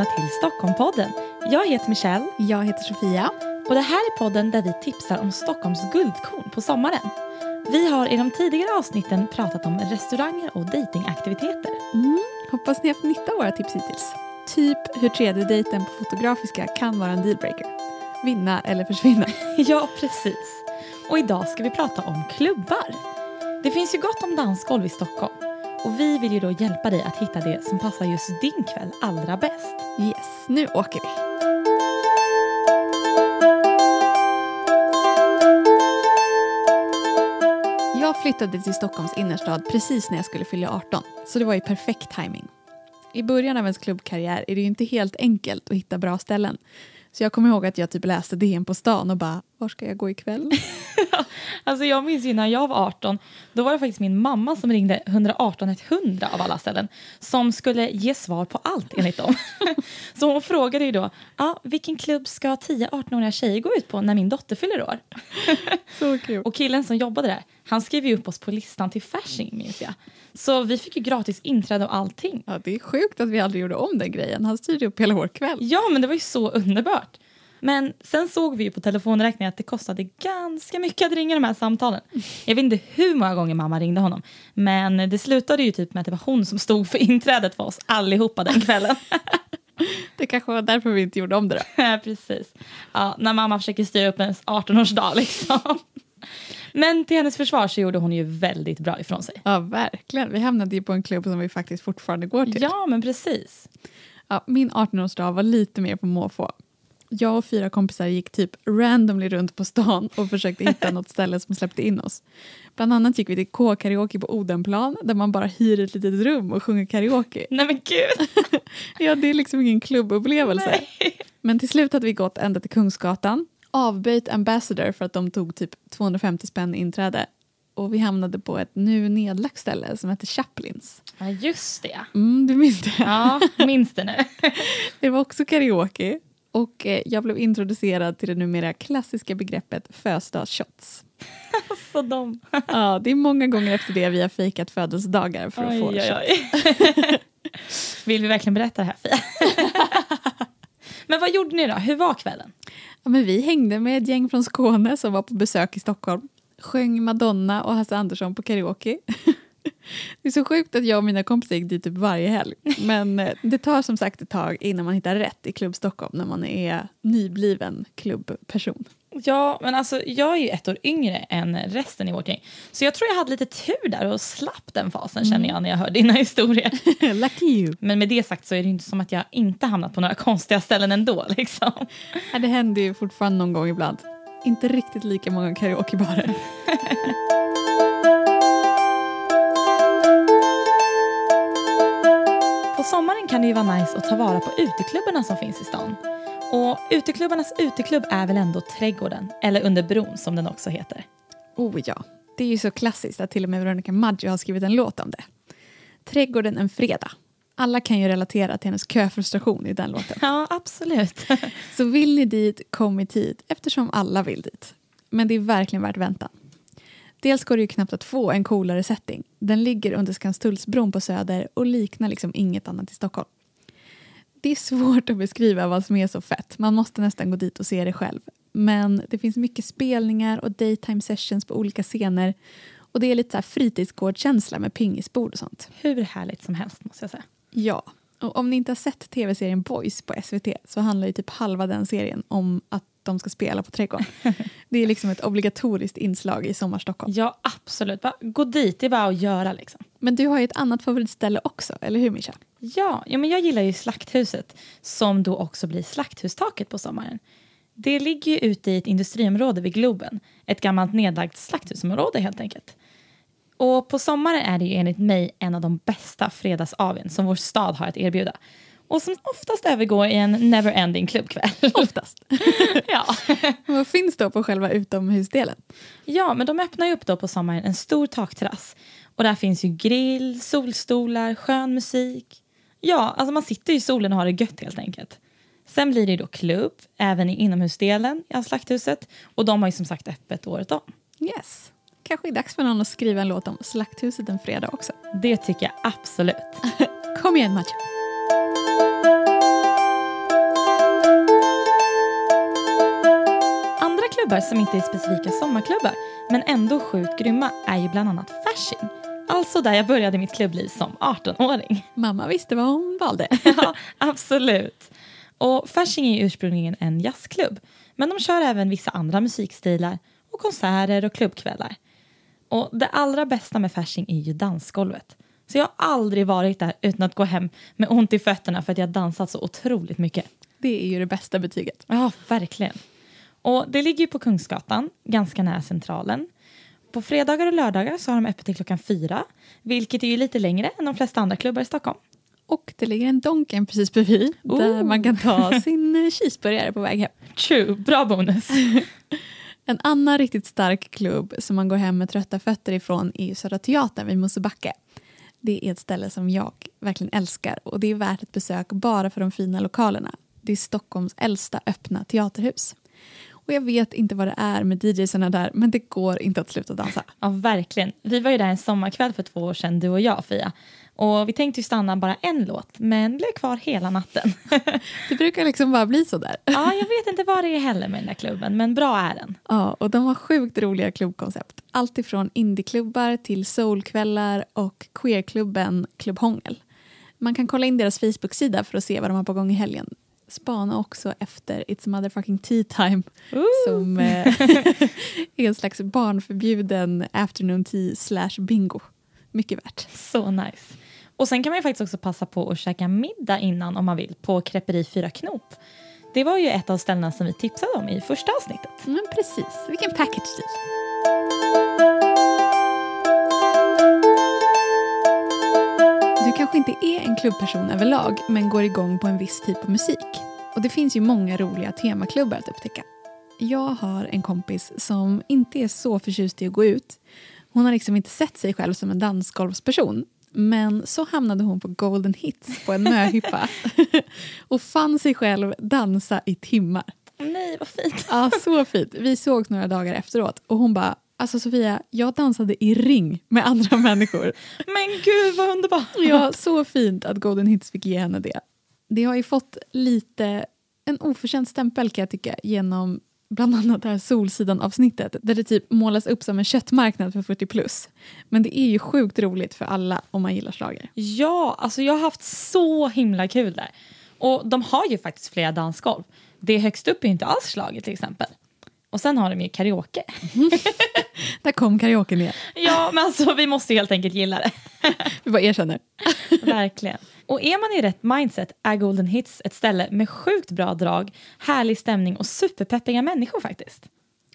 välkomna till Stockholmpodden. Jag heter Michelle Jag heter Sofia. och det här är podden där vi tipsar om Stockholms guldkorn på sommaren. Vi har i de tidigare avsnitten pratat om restauranger och datingaktiviteter. Mm. Hoppas ni har haft nytta av våra tips hittills. Typ hur tredje dejten på Fotografiska kan vara en dealbreaker. Vinna eller försvinna. Ja, precis. Och idag ska vi prata om klubbar. Det finns ju gott om dansgolv i Stockholm och vi vill ju då hjälpa dig att hitta det som passar just din kväll allra bäst. Yes, nu åker vi. Jag flyttade till Stockholms innerstad precis när jag skulle fylla 18, så det var ju perfekt timing. I början av ens klubbkarriär är det ju inte helt enkelt att hitta bra ställen. Så jag kommer ihåg att jag typ läste DN på stan och bara, var ska jag gå ikväll? Alltså jag minns ju när jag var 18, då var det faktiskt min mamma som ringde 118 100 av alla ställen som skulle ge svar på allt enligt dem. Så hon frågade ju då, ah, vilken klubb ska 10-18-åriga tjejer gå ut på när min dotter fyller år? Så kul. Och killen som jobbade där, han skrev ju upp oss på listan till Fasching minns jag. Så vi fick ju gratis inträde och allting. Ja, det är sjukt att vi aldrig gjorde om den grejen. Han styrde upp hela vår kväll. Ja, men det var ju så underbart. Men sen såg vi ju på telefonräkningen att det kostade ganska mycket att ringa de här samtalen. Jag vet inte hur många gånger mamma ringde honom. Men det slutade ju typ med att det var hon som stod för inträdet för oss allihopa den kvällen. Det kanske var därför vi inte gjorde om det då. Ja, Precis. Ja, när mamma försöker styra upp ens 18-årsdag liksom. Men till hennes försvar så gjorde hon ju väldigt bra ifrån sig. Ja, verkligen. Vi hamnade ju på en klubb som vi faktiskt fortfarande går till. Ja, men precis. Ja, min 18-årsdag var lite mer på måfå. Jag och fyra kompisar gick typ randomly runt på stan och försökte hitta något ställe som släppte in oss. Bland annat gick vi till K-karaoke på Odenplan där man bara hyr ett litet rum och sjunger karaoke. Nej men gud. Ja, det är liksom ingen klubbupplevelse. Nej. Men till slut hade vi gått ända till Kungsgatan, avböjt Ambassador för att de tog typ 250 spänn inträde och vi hamnade på ett nu nedlagt ställe som heter Chaplins. Ja, just det. Mm, du minns det? Ja, minns det nu. Det var också karaoke och eh, jag blev introducerad till det numera klassiska begreppet födelsedagsshots. Så de. Ja, det är många gånger efter det vi har fejkat födelsedagar för att få Oj, oj, shots. oj. Vill vi verkligen berätta det här Fia? Men vad gjorde ni då? Hur var kvällen? Ja, men vi hängde med ett gäng från Skåne som var på besök i Stockholm. Sjöng Madonna och Hasse Andersson på karaoke. Det är så sjukt att jag och mina kompisar gick dit typ varje helg. Men eh, det tar som sagt ett tag innan man hittar rätt i Klubb Stockholm när man är nybliven klubbperson. Ja, men alltså jag är ju ett år yngre än resten i vårt gäng. Så jag tror jag hade lite tur där och slapp den fasen känner jag när jag hör dina historier. Lucky you! Men med det sagt så är det inte som att jag inte hamnat på några konstiga ställen ändå. Liksom. Ja, det händer ju fortfarande någon gång ibland. Inte riktigt lika många karaokebarer. Kan det ju vara nice att ta vara på uteklubbarna som finns i stan. Och uteklubbarnas uteklubb är väl ändå Trädgården, eller Under bron som den också heter. Oh ja, det är ju så klassiskt att till och med Veronica Maggio har skrivit en låt om det. Trädgården en fredag. Alla kan ju relatera till hennes köfrustration i den låten. Ja, absolut. Så vill ni dit, kom i tid eftersom alla vill dit. Men det är verkligen värt väntan. Dels går det ju knappt att få en coolare setting. Den ligger under Skanstullsbron på Söder och liknar liksom inget annat i Stockholm. Det är svårt att beskriva vad som är så fett. Man måste nästan gå dit och se det själv. Men det finns mycket spelningar och daytime sessions på olika scener. Och det är lite så här fritidsgårdskänsla med pingisbord och sånt. Hur härligt som helst måste jag säga. Ja, och om ni inte har sett tv-serien Boys på SVT så handlar ju typ halva den serien om att de ska spela på Trädgården. Det är liksom ett obligatoriskt inslag i Sommarstockholm. Ja, absolut. Bara gå dit, det är bara att göra liksom. Men du har ju ett annat favoritställe också, eller hur Mischa? Ja, ja men jag gillar ju Slakthuset som då också blir Slakthustaket på sommaren. Det ligger ju ute i ett industriområde vid Globen. Ett gammalt nedlagt slakthusområde helt enkelt. Och på sommaren är det ju enligt mig en av de bästa fredagsavn som vår stad har att erbjuda. Och som oftast övergår i en never-ending klubbkväll. Oftast. ja. Vad finns då på själva utomhusdelen? ja, men de öppnar ju upp då på sommaren en stor takterrass. Och där finns ju grill, solstolar, skön musik. Ja, alltså man sitter ju i solen och har det gött helt enkelt. Sen blir det då klubb, även i inomhusdelen av Slakthuset. Och de har ju som sagt öppet året om. Yes. Kanske är dags för någon att skriva en låt om Slakthuset en fredag också. Det tycker jag absolut. Kom igen Macho. Klubbar som inte är specifika sommarklubbar men ändå sjukt grymma är ju bland annat Fasching. Alltså där jag började mitt klubbliv som 18-åring. Mamma visste vad hon valde. ja, absolut. Och Fasching är ursprungligen en jazzklubb men de kör även vissa andra musikstilar och konserter och klubbkvällar. Och det allra bästa med Fasching är ju dansgolvet. Så jag har aldrig varit där utan att gå hem med ont i fötterna för att jag dansat så otroligt mycket. Det är ju det bästa betyget. Ja, verkligen. Och det ligger på Kungsgatan, ganska nära Centralen. På fredagar och lördagar så har de öppet till klockan fyra, vilket är ju lite längre än de flesta andra klubbar i Stockholm. Och det ligger en Donken precis bredvid Oh. där man kan ta sin eh, cheeseburgare på väg hem. True, bra bonus. En annan riktigt stark klubb som man går hem med trötta fötter ifrån är Södra Teatern vid Mosebacke. Det är ett ställe som jag verkligen älskar och det är värt ett besök bara för de fina lokalerna. Det är Stockholms äldsta öppna teaterhus. Och jag vet inte vad det är med DJsarna där men det går inte att sluta dansa. Ja, verkligen. Vi var ju där en sommarkväll för två år sedan, du och jag, Fia. Och vi tänkte ju stanna bara en låt, men blev kvar hela natten. Det brukar liksom bara bli så där. ja, jag vet inte vad det är heller med den där klubben, men bra är den. Ja, och de har sjukt roliga klubbkoncept. Allt ifrån indieklubbar till soulkvällar och queerklubben Klubb Hångel. Man kan kolla in deras Facebook-sida för att se vad de har på gång i helgen. Spana också efter It's motherfucking tea time som eh, är en slags barnförbjuden afternoon tea slash bingo. Mycket värt. Så nice. Och sen kan man ju faktiskt också passa på att käka middag innan om man vill på Creperi 4 Knop. Det var ju ett av ställena som vi tipsade om i första avsnittet. Men precis, vilken package deal. Kanske inte är en klubbperson överlag men går igång på en viss typ av musik. Och det finns ju många roliga temaklubbar att upptäcka. Jag har en kompis som inte är så förtjust i att gå ut. Hon har liksom inte sett sig själv som en dansgolvsperson. Men så hamnade hon på Golden Hits på en möhippa och fann sig själv dansa i timmar. Nej, vad fint. Ja, så fint. Vi sågs några dagar efteråt och hon bara, alltså Sofia, jag dansade i ring med andra människor. Men gud vad underbart. Ja, så fint att Golden Hits fick ge henne det. Det har ju fått lite en oförtjänt stämpel kan jag tycka genom bland annat det här Solsidan-avsnittet där det typ målas upp som en köttmarknad för 40 plus. Men det är ju sjukt roligt för alla om man gillar schlager. Ja, alltså jag har haft så himla kul där. Och de har ju faktiskt flera dansgolv. Det högst upp är inte alls slaget till exempel. Och sen har de ju karaoke. Där kom karaoke ner. Ja, men alltså vi måste helt enkelt gilla det. Vi bara erkänner. Verkligen. Och är man i rätt mindset är Golden Hits ett ställe med sjukt bra drag, härlig stämning och superpeppiga människor faktiskt.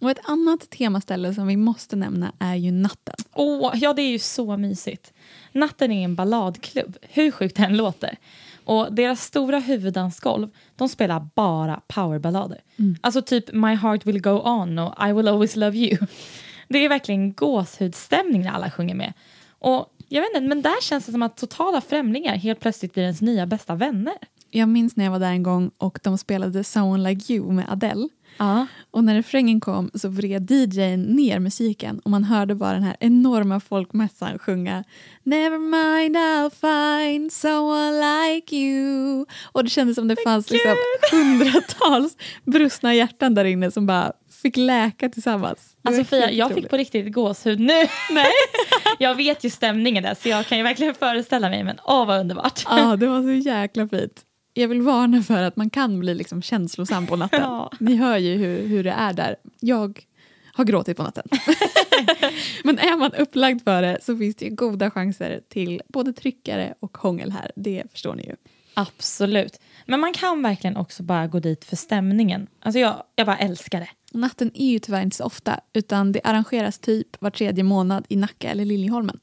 Och ett annat temaställe som vi måste nämna är ju natten. Åh, ja det är ju så mysigt. Natten är en balladklubb, hur sjukt det än låter. Och deras stora huvuddansgolv, de spelar bara powerballader. Alltså typ My heart will go on och I will always love you. Det är verkligen gåshudstämning när alla sjunger med. Och jag vet inte, men där känns det som att totala främlingar helt plötsligt blir ens nya bästa vänner. Jag minns när jag var där en gång och de spelade Someone Like You med Adele. Ja. Och när refrängen kom så vred DJn ner musiken och man hörde bara den här enorma folkmässan sjunga Never mind I'll find someone like you. Och det kändes som det fanns liksom hundratals brustna hjärtan där inne som bara fick läka tillsammans. Alltså Fia, jag fick på riktigt gåshud nu. Nej. jag vet ju stämningen där så jag kan ju verkligen föreställa mig men åh vad underbart. Ja, det var så jäkla fint. Jag vill varna för att man kan bli liksom känslosam på natten. Ja. Ni hör ju hur, hur det är där. Jag har gråtit på natten. Men är man upplagd för det så finns det ju goda chanser till både tryckare och hångel här. Det förstår ni ju. Absolut. Men man kan verkligen också bara gå dit för stämningen. Alltså jag, jag bara älskar det. Natten är ju tyvärr inte så ofta utan det arrangeras typ var tredje månad i Nacka eller Liljeholmen.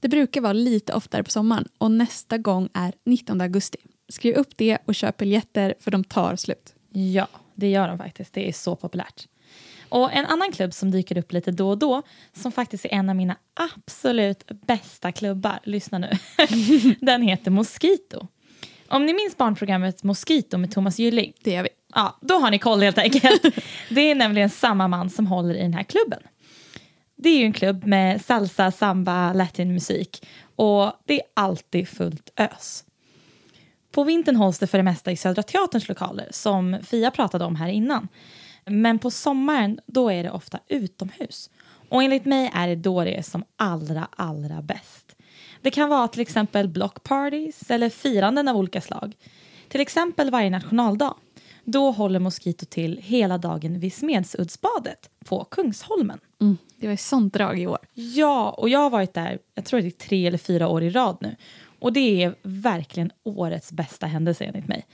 Det brukar vara lite oftare på sommaren och nästa gång är 19 augusti. Skriv upp det och köp biljetter för de tar slut. Ja, det gör de faktiskt. Det är så populärt. Och en annan klubb som dyker upp lite då och då, som faktiskt är en av mina absolut bästa klubbar, lyssna nu, den heter Mosquito. Om ni minns barnprogrammet Mosquito med Thomas Gylling, Det gör vi. ja, då har ni koll helt enkelt. Det är nämligen samma man som håller i den här klubben. Det är ju en klubb med salsa, samba, latinmusik och det är alltid fullt ös. På vintern hålls det för det mesta i Södra Teaterns lokaler som Fia pratade om här innan. Men på sommaren då är det ofta utomhus. Och enligt mig är det då det är som allra, allra bäst. Det kan vara till exempel blockparties eller firanden av olika slag. Till exempel varje nationaldag. Då håller Mosquito till hela dagen vid Smedsuddsbadet på Kungsholmen. Mm. Det var ett sånt drag i år. Ja, och jag har varit där jag tror det är tre eller fyra år i rad nu. Och det är verkligen årets bästa händelse enligt mig.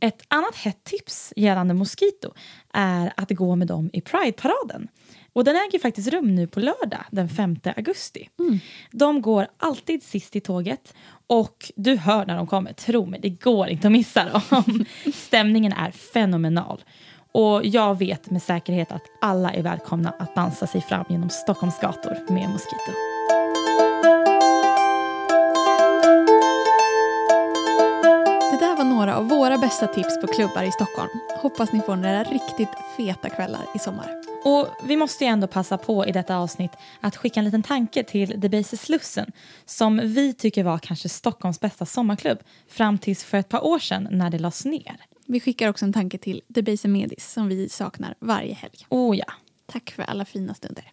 Ett annat hett tips gällande Mosquito är att gå med dem i Pride-paraden. Och den äger faktiskt rum nu på lördag den 5 augusti. Mm. De går alltid sist i tåget och du hör när de kommer, tro mig, det går inte att missa dem. Stämningen är fenomenal. Och jag vet med säkerhet att alla är välkomna att dansa sig fram genom Stockholms gator med Mosquito. Bästa tips på klubbar i Stockholm. Hoppas ni får några riktigt feta kvällar i sommar. Och vi måste ju ändå passa på i detta avsnitt att skicka en liten tanke till Debaser Slussen som vi tycker var kanske Stockholms bästa sommarklubb fram tills för ett par år sedan när det lades ner. Vi skickar också en tanke till Debaser Medis som vi saknar varje helg. Oh ja. Tack för alla fina stunder.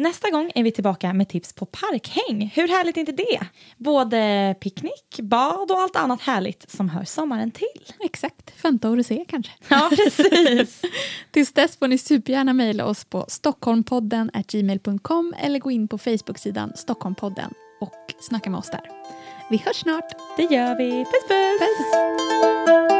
Nästa gång är vi tillbaka med tips på parkhäng. Hur härligt är inte det? Både picknick, bad och allt annat härligt som hör sommaren till. Exakt, Fanta och Rosé kanske. Ja, precis. Tills dess får ni supergärna mejla oss på stockholmpodden gmail.com eller gå in på Facebook-sidan Stockholmpodden och snacka med oss där. Vi hörs snart. Det gör vi. Puss, puss! Puss!